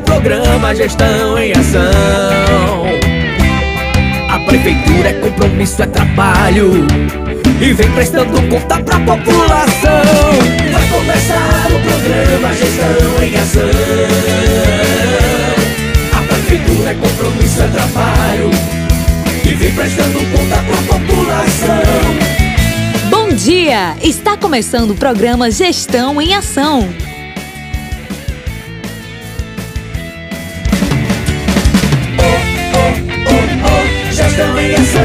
programa Gestão em Ação. A prefeitura é compromisso, é trabalho. E vem prestando conta pra população. Vai começar o programa Gestão em Ação. A prefeitura é compromisso, é trabalho. E vem prestando conta pra população. Bom dia! Está começando o programa Gestão em Ação. Em Ação.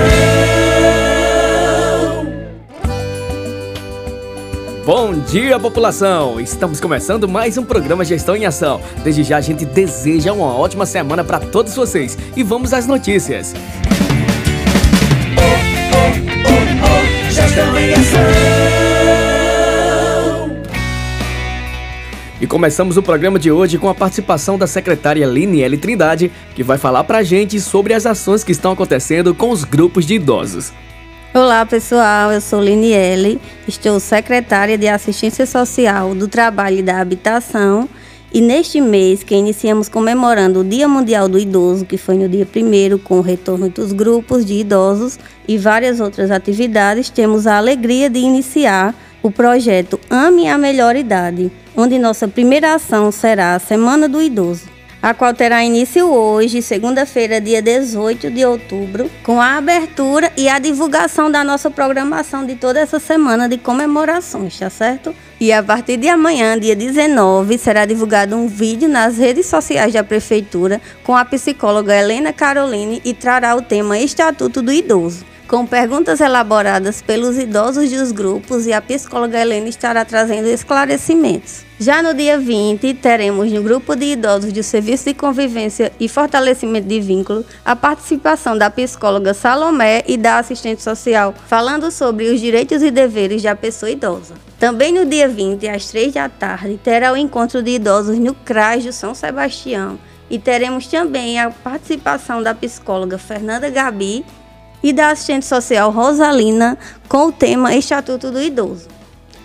Bom dia, população! Estamos começando mais um programa Gestão em Ação. Desde já a gente deseja uma ótima semana para todos vocês e vamos às notícias. Gestão em Ação. E começamos o programa de hoje com a participação da secretária Liniele Trindade, que vai falar pra gente sobre as ações que estão acontecendo com os grupos de idosos. Olá pessoal, eu sou Liniele, estou secretária de Assistência Social do Trabalho e da Habitação e neste mês que iniciamos comemorando o Dia Mundial do Idoso, que foi no dia 1 com o retorno dos grupos de idosos e várias outras atividades, temos a alegria de iniciar o projeto Ame a Melhor Idade, onde nossa primeira ação será a Semana do Idoso, a qual terá início hoje, segunda-feira, dia 18 de outubro, com a abertura e a divulgação da nossa programação de toda essa semana de comemorações, tá certo? E a partir de amanhã, dia 19, será divulgado um vídeo nas redes sociais da Prefeitura com a psicóloga Helena Caroline e trará o tema Estatuto do Idoso com perguntas elaboradas pelos idosos dos grupos e a psicóloga Helena estará trazendo esclarecimentos. Já no dia 20, teremos no grupo de idosos do Serviço de Convivência e Fortalecimento de Vínculo a participação da psicóloga Salomé e da assistente social, falando sobre os direitos e deveres da pessoa idosa. Também no dia 20, às 3 da tarde, terá o encontro de idosos no CRAS do São Sebastião e teremos também a participação da psicóloga Fernanda Gabi e da assistente social Rosalina com o tema Estatuto do Idoso.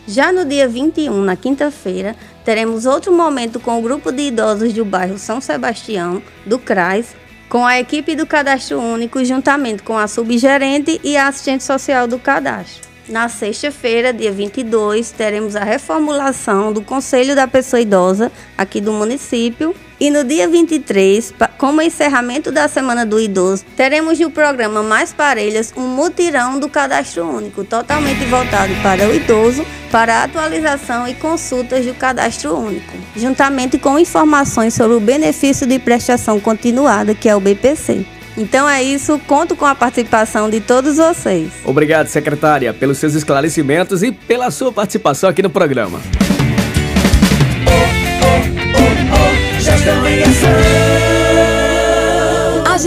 Já no dia 21, na quinta-feira, teremos outro momento com o grupo de idosos do bairro São Sebastião, do CRAS, com a equipe do Cadastro Único, juntamente com a subgerente e a assistente social do cadastro. Na sexta-feira, dia 22, teremos a reformulação do Conselho da Pessoa Idosa aqui do município. E no dia 23, como encerramento da Semana do Idoso, teremos no programa Mais Parelhas um mutirão do Cadastro Único, totalmente voltado para o idoso, para atualização e consultas do Cadastro Único, juntamente com informações sobre o benefício de prestação continuada, que é o BPC. Então é isso, conto com a participação de todos vocês. Obrigado, secretária, pelos seus esclarecimentos e pela sua participação aqui no programa.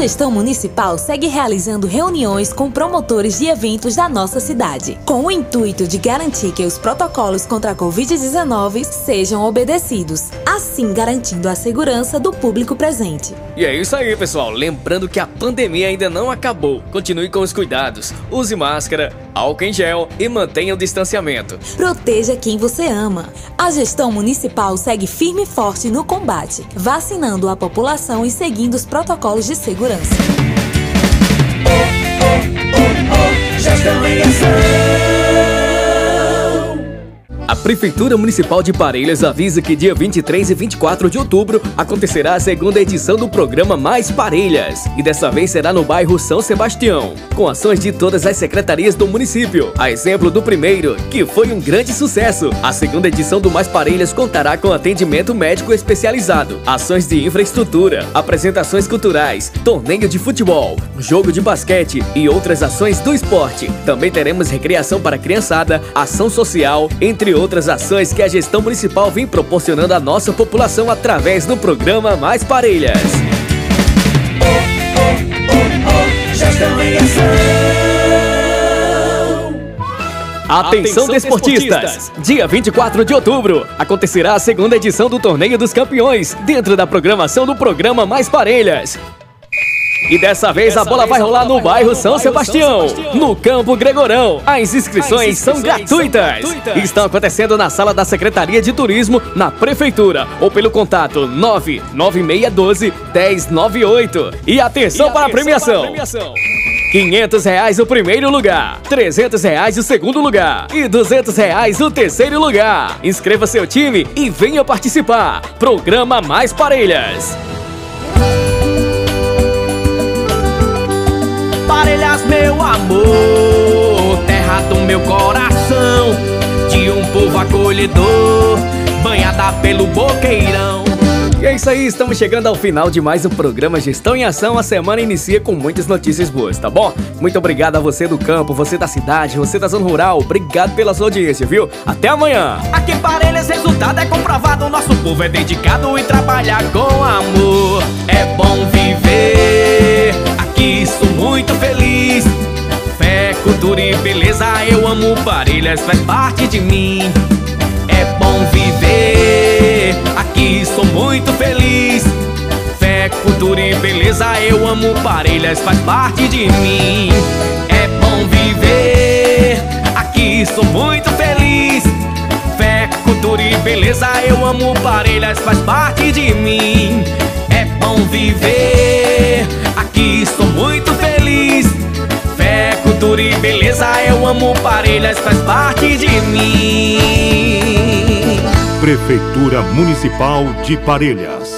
Gestão municipal segue realizando reuniões com promotores de eventos da nossa cidade, com o intuito de garantir que os protocolos contra a Covid-19 sejam obedecidos, assim garantindo a segurança do público presente. E é isso aí, pessoal. Lembrando que a pandemia ainda não acabou. Continue com os cuidados. Use máscara, álcool em gel e mantenha o distanciamento. Proteja quem você ama. A gestão municipal segue firme e forte no combate, vacinando a população e seguindo os protocolos de segurança. Gestão A Prefeitura Municipal de Parelhas avisa que dia 23 e 24 de outubro acontecerá a segunda edição do programa Mais Parelhas. E dessa vez será no bairro São Sebastião, com ações de todas as secretarias do município. A exemplo do primeiro, que foi um grande sucesso. A segunda edição do Mais Parelhas contará com atendimento médico especializado, ações de infraestrutura, apresentações culturais, torneio de futebol, jogo de basquete e outras ações do esporte. Também teremos recreação para criançada, ação social, entre outras ações que a gestão municipal vem proporcionando à nossa população através do programa Mais Parelhas. Ação. Atenção, desportistas! Dia 24 de outubro acontecerá a segunda edição do Torneio dos Campeões, dentro da programação do programa Mais Parelhas. E dessa vez a bola vai rolar no bairro São Sebastião, no Campo Gregorão. As inscrições são gratuitas. Estão acontecendo na sala da Secretaria de Turismo, na Prefeitura, ou pelo contato 99612 1098. E atenção para a premiação. 500 reais o primeiro lugar, 300 reais o segundo lugar e 200 reais o terceiro lugar. Inscreva seu time e venha participar. Programa Mais Parelhas. Meu amor, terra do meu coração, de um povo acolhedor, banhada pelo boqueirão. E é isso aí, estamos chegando ao final de mais um programa Gestão em Ação. A semana inicia com muitas notícias boas, tá bom? Muito obrigado a você do campo, você da cidade, você da zona rural. Obrigado pela sua audiência, viu? Até amanhã! Aqui em Parelhas, resultado é comprovado. Nosso povo é dedicado e trabalha com amor. É bom viver, aqui sou muito feliz. Fé, cultura e beleza, eu amo Parelhas, faz parte de mim. É bom viver, aqui sou muito feliz. Fé, cultura e beleza, eu amo Parelhas, faz parte de mim. É bom viver, aqui sou muito feliz. Fé, cultura e beleza, eu amo Parelhas, faz parte de mim. É bom viver, cultura e beleza, eu amo Parelhas, faz parte de mim. Prefeitura Municipal de Parelhas